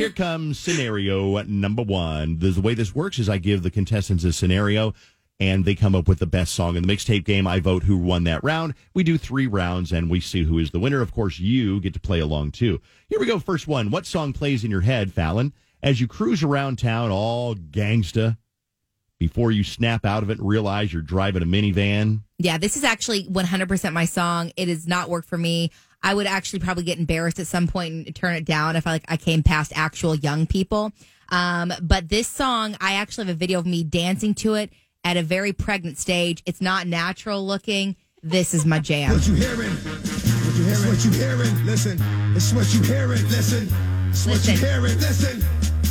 Here comes scenario number one. The, the way this works is I give the contestants a scenario and they come up with the best song in the mixtape game. I vote who won that round. We do three rounds and we see who is the winner. Of course, you get to play along too. Here we go. First one. What song plays in your head, Fallon, as you cruise around town all gangsta before you snap out of it and realize you're driving a minivan? Yeah, this is actually 100% my song. It has not worked for me. I would actually probably get embarrassed at some point and turn it down if I like I came past actual young people. Um, but this song, I actually have a video of me dancing to it at a very pregnant stage. It's not natural looking. This is my jam. What you hearing? What you hearing? What you hearing? Listen, it's what you hearing. Listen, it's what you hearing. Listen,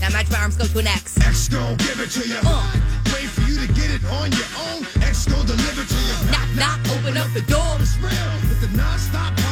Now match my arms go to an X. X gon' give it to you. Wait for you to get it on your own. X gon' deliver to you. Knock, knock, open up the door. It's real. With the non-stop.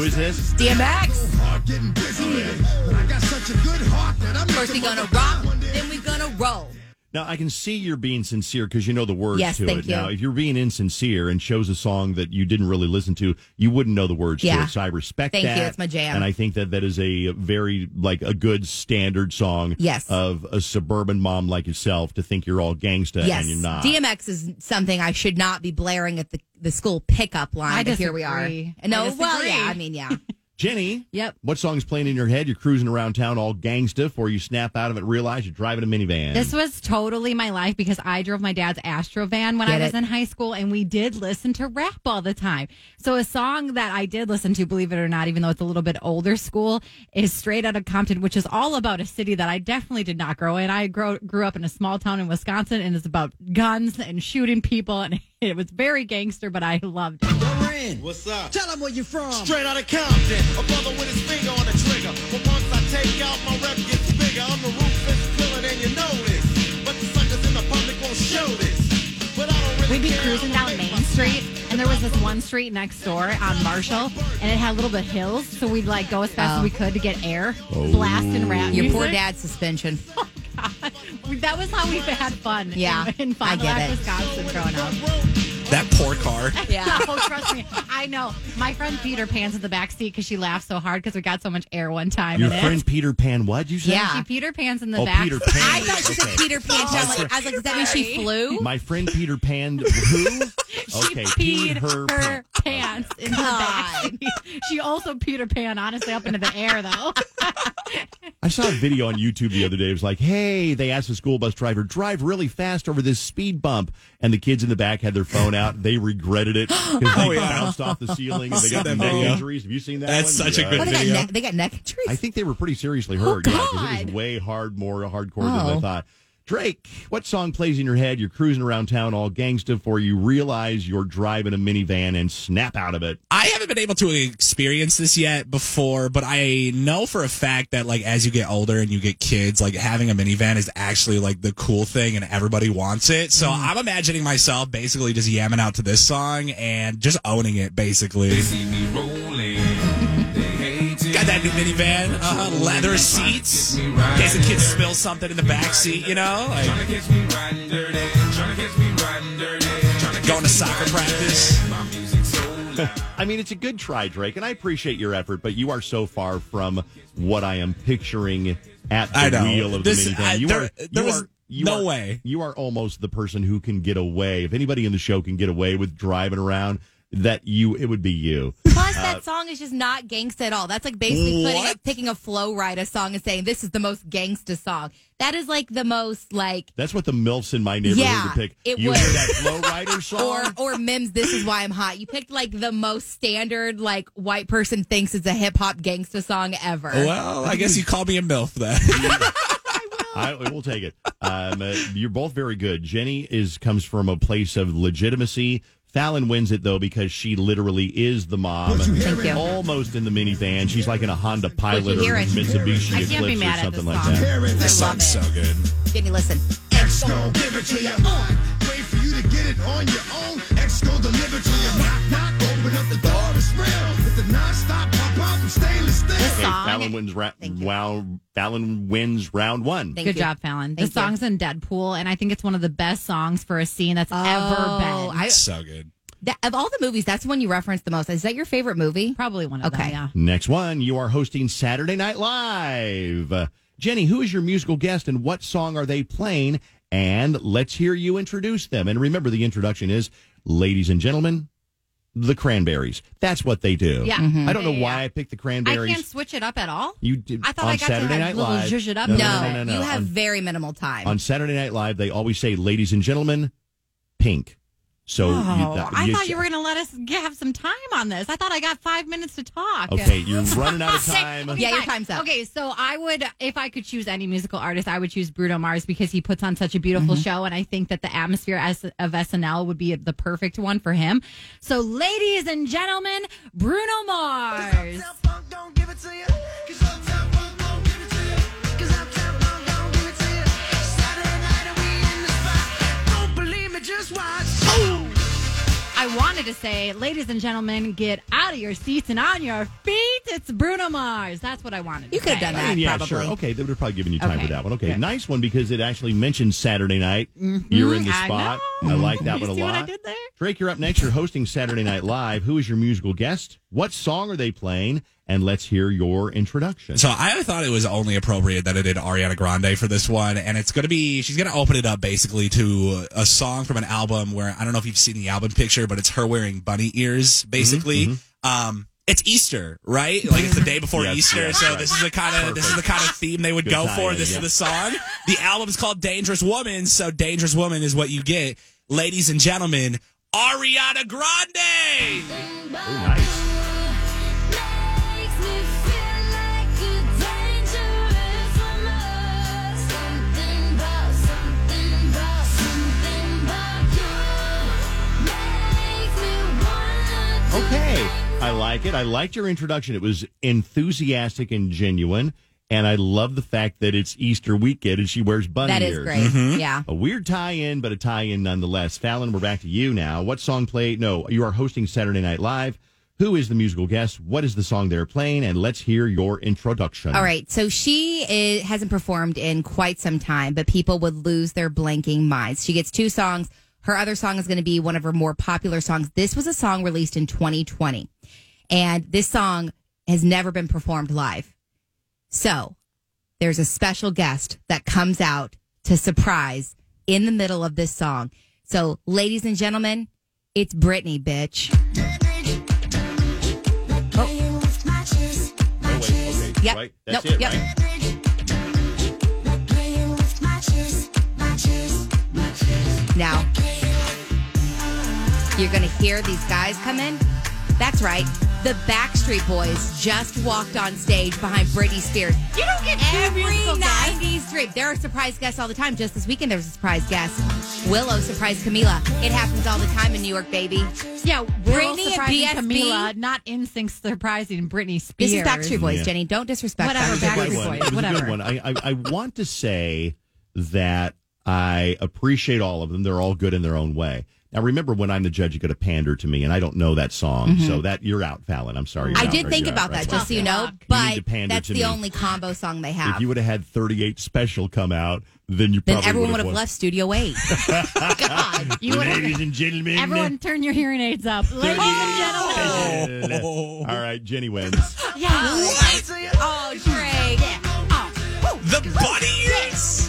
Who is this? DMX. Hard getting busy with it. But I got such a good heart that I'm First we gonna rock, then we gonna roll. Now I can see you're being sincere because you know the words Yes, to thank it. you. Now, if you're being insincere and shows a song that you didn't really listen to, you wouldn't know the words to it. So I respect that. Thank you. that. It's my jam. and I think that that is a very like a good standard song. Yes. of a suburban mom like yourself to think you're all gangsta Yes, and you're not. DMX is something I should not be blaring at the, the school pickup line. I but here we are. No, well, yeah, I mean, yeah. Jenny, Yep. what song's playing in your head? You're cruising around town all gangsta before you snap out of it and realize you're driving a minivan. This was totally my life because I drove my dad's Astro van when Get I was it. in high school, and we did listen to rap all the time. So a song that I did listen to, believe it or not, even though it's a little bit older school, is Straight Outta Compton, which is all about a city that I definitely did not grow in. I grew grew up in a small town in Wisconsin, and it's about guns and shooting people, and it was very gangster, but I loved it. Loren, What's up? tell them where you from. Straight out of Compton, a brother with his finger on the trigger. But once I take out, my rep gets bigger. I'm the ruthless villain, and you know this. But the suckers in the public won't show this. But I don't really We'd be cruising down Main Street, and there was this one street next door on Marshall, and it had a little bit of hills, so we'd like go as fast as oh. we could to get air, oh. blasting rap Your music. poor dad's suspension. Oh, that was how we had fun. Yeah, in, in Fond I du get it. Wisconsin, growing up. That poor car. Yeah. No, oh, trust me, I know. My friend Peter Pan's in the back seat because she laughed so hard because we got so much air one time. your in friend it. Peter Pan. What you say? Yeah. She Peter Pan's in the Oh, back. Peter. Pan. I thought she said Okay. Peter Pan. I was like, I was like, does that mean she flew? My friend Peter Pan. Who? Okay, Peed her. her pants into the back seat. She also Peter Pan, honestly, up into the air though. I saw a video on YouTube the other day. It was like, hey, they asked the school bus driver, drive really fast over this speed bump. And the kids in the back had their phone out. They regretted it because they Oh, yeah. bounced off the ceiling and they got that neck video? injuries. Have you seen that That's one? such a good Oh, they got, video. neck, they got neck injuries. I think they were pretty seriously hurt. Oh, yeah, 'cause it God. was way hard, more hardcore than I Oh. thought. Drake, what song plays in your head? You're cruising around town all gangsta before you realize you're driving a minivan and snap out of it. I haven't been able to experience this yet before, but I know for a fact that like as you get older and you get kids, like having a minivan is actually like the cool thing and everybody wants it. So mm. I'm imagining myself basically just yamming out to this song and just owning it basically. Got that new minivan, uh, leather seats, in case the kids spill something in the back seat, you know, like going to soccer practice. I mean, it's a good try, Drake, and I appreciate your effort, but you are so far from what I am picturing at the I know. wheel of This- the minivan. I- you there- are, there you was are, you no are- way. You are almost the person who can get away. If anybody in the show can get away with driving around, that you, it would be you. Plus, that song is just not gangsta at all. That's like basically putting What? picking a Flo Rida song and saying this is the most gangsta song. That is like the most like That's what the MILFs in my neighborhood Yeah, would pick. it you would. hear that Flo Rida song? or or Mims. This is why I'm hot. You picked like the most standard like white person thinks it's a hip hop gangsta song ever. Well, I guess you call me a MILF then. I will take it. Um, uh, you're both very good. Jenny is comes from a place of legitimacy. Fallon wins it though because she literally is the mom, Thank you. almost in the minivan. She's like in a Honda Pilot or hearing? Mitsubishi I can't be Eclipse or mad at something this like song. that. Hearing this I love song's so good. Jenny, listen. X gon' give it to you. Uh, wait for you to get it on your own. X gon' deliver to you. Knock, knock, open up the door. It's real. With the non-stop pop out from stainless steel. This Okay, song. Fallon wins. Ra- wow, Fallon wins round one. Thank Good you. job, Fallon. Thank the you. song's in Deadpool, and I think it's one of the best songs for a scene that's Oh, ever been. I, so good. that, of all the movies, that's the one you reference the most. Is that your favorite movie? Probably one of Okay. them. Yeah. Next one, you are hosting Saturday Night Live. Uh, Jenny, who is your musical guest and what song are they playing? And let's hear you introduce them. And remember, the introduction is, ladies and gentlemen, the Cranberries. That's what they do. Yeah. Mm-hmm. I don't know Yeah, yeah, why yeah. I picked the I Cranberries. can't switch it up at all. You did I thought on I got to Saturday have Night little Live. zhuzh it up. No, No, no, no, no, no. you have On- very minimal time. on Saturday Night Live, they always say, "Ladies and gentlemen, Pink." So Oh, you, that- I you- thought you were going to let us have some time on this. I thought I got five minutes to talk. Okay, you're running out of time. Okay, Yeah, your time's up. Okay, so I would, if I could choose any musical artist, I would choose Bruno Mars because he puts on such a beautiful Mm-hmm. show, and I think that the atmosphere as, of SNL would be the perfect one for him. So, ladies and gentlemen, Bruno Mars. I wanted to say, ladies and gentlemen, get out of your seats and on your feet. It's Bruno Mars. That's what I wanted. To You could have say. done I that. mean, yeah, probably. sure. Okay, they would have probably given you time Okay, for that one. Okay, good. nice one because it actually mentions Saturday night. Mm-hmm. You're in the I spot. know. I like that You one a see what I lot. did there? Drake, you're up next. You're hosting Saturday Night Live. Who is your musical guest? What song are they playing? And let's hear your introduction. So I thought it was only appropriate that I did Ariana Grande for this one, and it's going to be she's going to open it up basically to a song from an album where I don't know if you've seen the album picture, but it's her wearing bunny ears basically. Um, it's Easter, right? Like it's the day before Yes, Easter, yes, so right. this is the kind of this is the kind of theme they would Good go for. This yeah. is the song. The album's called Dangerous Woman, so Dangerous Woman is what you get, ladies and gentlemen. Ariana Grande. Oh, nice. Like it. I liked your introduction. It was enthusiastic and genuine. And I love the fact that it's Easter weekend and she wears bunny That is ears. great. Mm-hmm. Yeah. A weird tie in, but a tie in nonetheless. Fallon, we're back to you now. What song played? No, you are hosting Saturday Night Live. Who is the musical guest? What is the song they're playing? And let's hear your introduction. All right. So she is, hasn't performed in quite some time, but people would lose their blanking minds. She gets two songs. Her other song is going to be one of her more popular songs. This was a song released in 2020. And this song has never been performed live. So there's a special guest that comes out to surprise in the middle of this song. So, ladies and gentlemen, it's Britney, bitch. Playing with matches, Oh, wait. Okay. Yep. Right? That's Nope. it, Yep. right? Playing with matches, matches. Now, you're going to hear these guys come in. That's right. The Backstreet Boys just walked on stage behind Britney Spears. You don't get two Every musical guests. 90s dream. There are surprise guests all the time. Just this weekend, there was a surprise guest. Willow surprised Camila. It happens all the time in New York, baby. Yeah, Britney Britney and surprising BSB. Camila, not NSYNC surprising Britney Spears. This is Backstreet Boys, Yeah. Jenny. Don't disrespect Whatever, them. It was a Backstreet good one. Boys, It was a whatever. good one. I, I, I want to say that I appreciate all of them. They're all good in their own way. Now, remember, when I'm the judge, you got to pander to me, and I don't know that song, so that you're out, Fallon. I'm sorry. you're Mm-hmm. I out, did right? think about out, that, right? just so you know. But to pander that's the me. only combo song they have. If you would have had 38 special come out, then you then probably everyone would would have left Studio 8. God. You Ladies and gentlemen, Everyone turn your hearing aids up. Ladies and gentlemen. Oh. All right, Jenny wins. Yeah. Oh, Drake. oh, The bunny ears.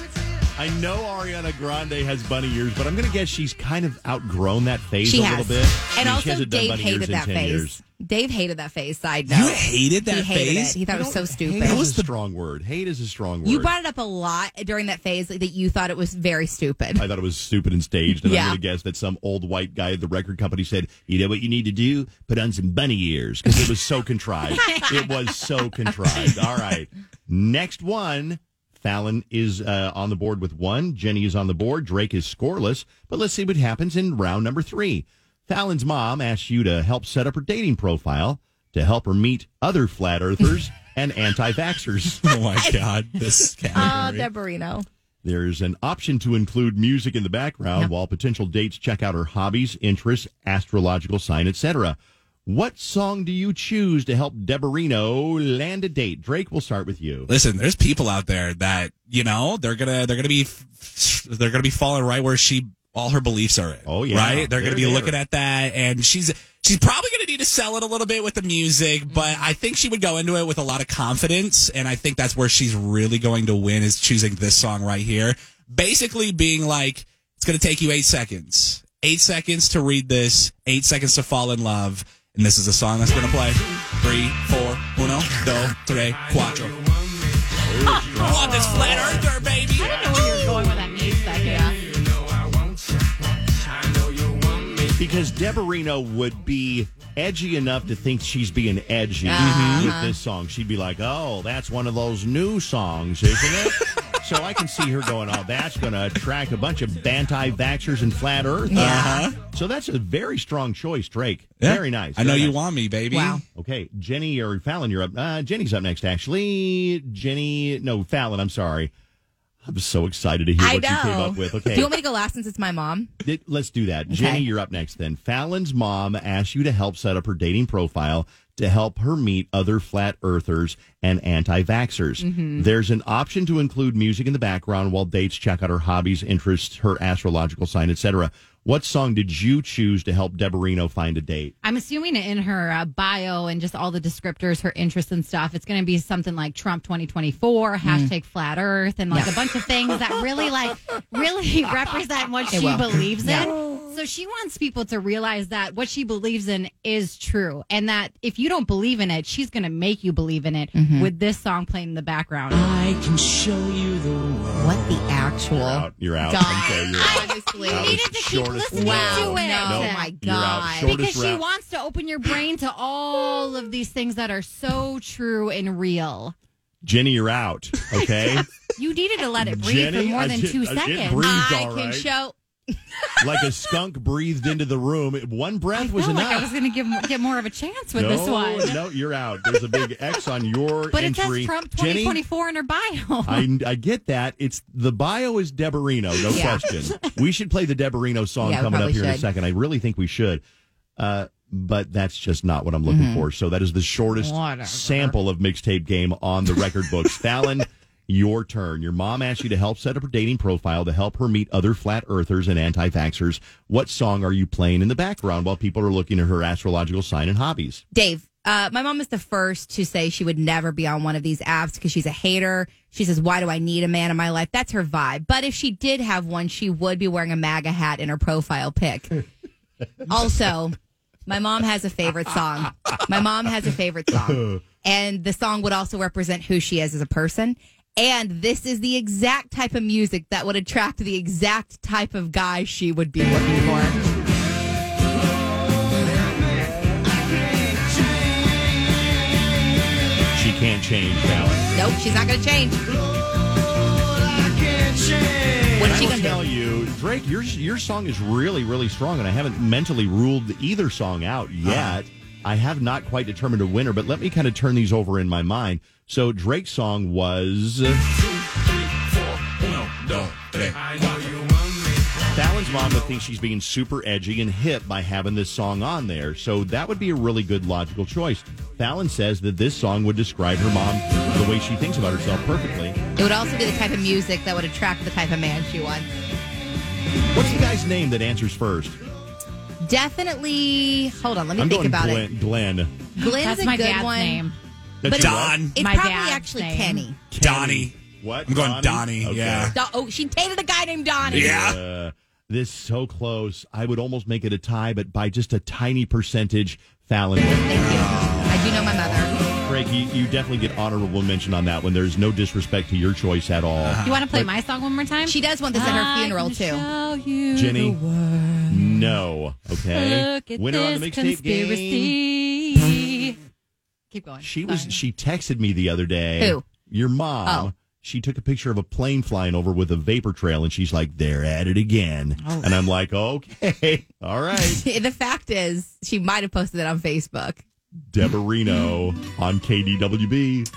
I know Ariana Grande has bunny ears, but I'm going to guess she's kind of outgrown that phase She a has. little bit. I And mean, also, Dave hated that 10 face. years. Dave hated that face. Side note. You hated that he hated face? it. He thought it was so stupid. Hate is a strong word. Hate is a strong word. You brought it up a lot during that phase that you thought it was very stupid. I thought it was stupid and staged, and Yeah. I'm going to guess that some old white guy at the record company said, "You know what you need to do? Put on some bunny ears," because it was so contrived. it was so contrived. All right, next one. Fallon is uh, on the board with one. Jenny is on the board. Drake is scoreless. But let's see what happens in round number three. Fallon's mom asks you to help set up her dating profile to help her meet other flat earthers and anti-vaxxers. Oh my god, this Oh, category. Deborino. There's an option to include music in the background Yep. while potential dates check out her hobbies, interests, astrological sign, etc. What song do you choose to help Deborino land a date? Drake, we'll start with you. Listen, there's people out there that you know they're gonna they're gonna be they're gonna be falling right where she all her beliefs are in. Oh, yeah. right. They're going They're to be there. looking at that, and she's she's probably going to need to sell it a little bit with the music, but mm-hmm. I think she would go into it with a lot of confidence, and I think that's where she's really going to win is choosing this song right here. Basically, being like, it's going to take you eight seconds, eight seconds to read this, eight seconds to fall in love, and this is a song that's going to play. Three, four, uno, dos, tres, cuatro. I want this flat earther, baby. I didn't know where you were going with that eight seconds. Because Deborino would be edgy enough to think she's being edgy Uh-huh. with this song. She'd be like, "Oh, that's one of those new songs, isn't it?" so I can see her going, "Oh, that's going to attract a bunch of anti-vaxxers and flat Earth." Yeah. Uh-huh. So that's a very strong choice, Drake. Yeah. Very nice. I know Very you want me, baby. Wow. Okay, Jenny or Fallon, you're up. Uh, Jenny's up next, actually. Jenny, no, Fallon. I'm sorry. I'm so excited to hear I what you came up with. Okay. Do you want me to go last since it's my mom? Let's do that. Jenny, you're up next then. Fallon's mom asked you to help set up her dating profile to help her meet other flat earthers and anti vaxxers. Mm-hmm. There's an option to include music in the background while dates check out her hobbies, interests, her astrological sign, etc. What song did you choose to help Deborino find a date? I'm assuming in her uh, bio and just all the descriptors, her interests and stuff, it's going to be something like Trump 2024, Mm-hmm. hashtag flat earth, and like a bunch of things that really like really represent what It she will. believes Yeah. in. So she wants people to realize that what she believes in is true, and that if you don't believe in it, she's going to make you believe in it Mm-hmm. with this song playing in the background. I can show you the world. What the actual? You're out. You're out. God, Okay, you're out. honestly. That was needed to keep listening round. to it. No, No, oh my. God. Because she round. wants to open your brain to all of these things that are so true and real. Jenny, you're out. Okay, You needed to let it breathe Jenny, for more I than did- two I did seconds. breathe. I all can right. show. Like a skunk breathed into the room. One breath was enough. like I was going to give get more of a chance with no, this one. no, you're out. There's a big X on your But it says Trump Jenny, 2024 in her bio. I, I get that. It's the bio is Deborino, no Yeah. question. We should play the Deborino song Yeah, coming up here in a second. I really think we should. Uh, but that's just not what I'm looking Mm-hmm. for. So that is the shortest Whatever. sample of mixtape game on the record books. Fallon, your turn. Your mom asked you to help set up her dating profile to help her meet other flat earthers and anti vaxxers. What song are you playing in the background while people are looking at her astrological sign and hobbies? Dave, uh, my mom is the first to say she would never be on one of these apps because she's a hater. She says, Why do I need a man in my life? That's her vibe. But if she did have one, she would be wearing a MAGA hat in her profile pic. also, my mom has a favorite song. My mom has a favorite song. And the song would also represent who she is as a person. And this is the exact type of music that would attract the exact type of guy she would be looking for. She can't change, Fallon. Nope, she's not going to change. What's she I will going to tell do? you, Drake, your your song is really, really strong, and I haven't mentally ruled either song out uh-huh. yet. I have not quite determined a winner, but let me kind of turn these over in my mind. So Drake's song was Fallon's mom would think she's being super edgy and hip by having this song on there. So that would be a really good logical choice. Fallon says that this song would describe her mom the way she thinks about herself perfectly. It would also be the type of music that would attract the type of man she wants. What's the guy's name that answers first? Definitely. Hold on, let me I'm think going about Glenn. Glenn. it. Glenn's That's a my good dad's one. name. That's But Don. It's My probably dad's actually name. Kenny. Donnie. What? I'm going Donnie, Okay. yeah. Do- oh, she dated a guy named Donnie. Yeah. Uh, this so close. I would almost make it a tie, but by just a tiny percentage, Fallon. Thank you. I do know my mother. Craig, you, you definitely get honorable mention on that one. There's no disrespect to your choice at all. You want to play my song one more time? She does want this at her funeral I too. can show you Jenny? the world. No. Okay. Look at Winner this on the mixtape game. conspiracy. Keep going. She was. She texted me the other day. Who? Your mom. Oh. She took a picture of a plane flying over with a vapor trail, and she's like, "They're at it again." Oh. And I'm like, "Okay, all right." the fact is, she might have posted it on Facebook. Deborino on KDWB.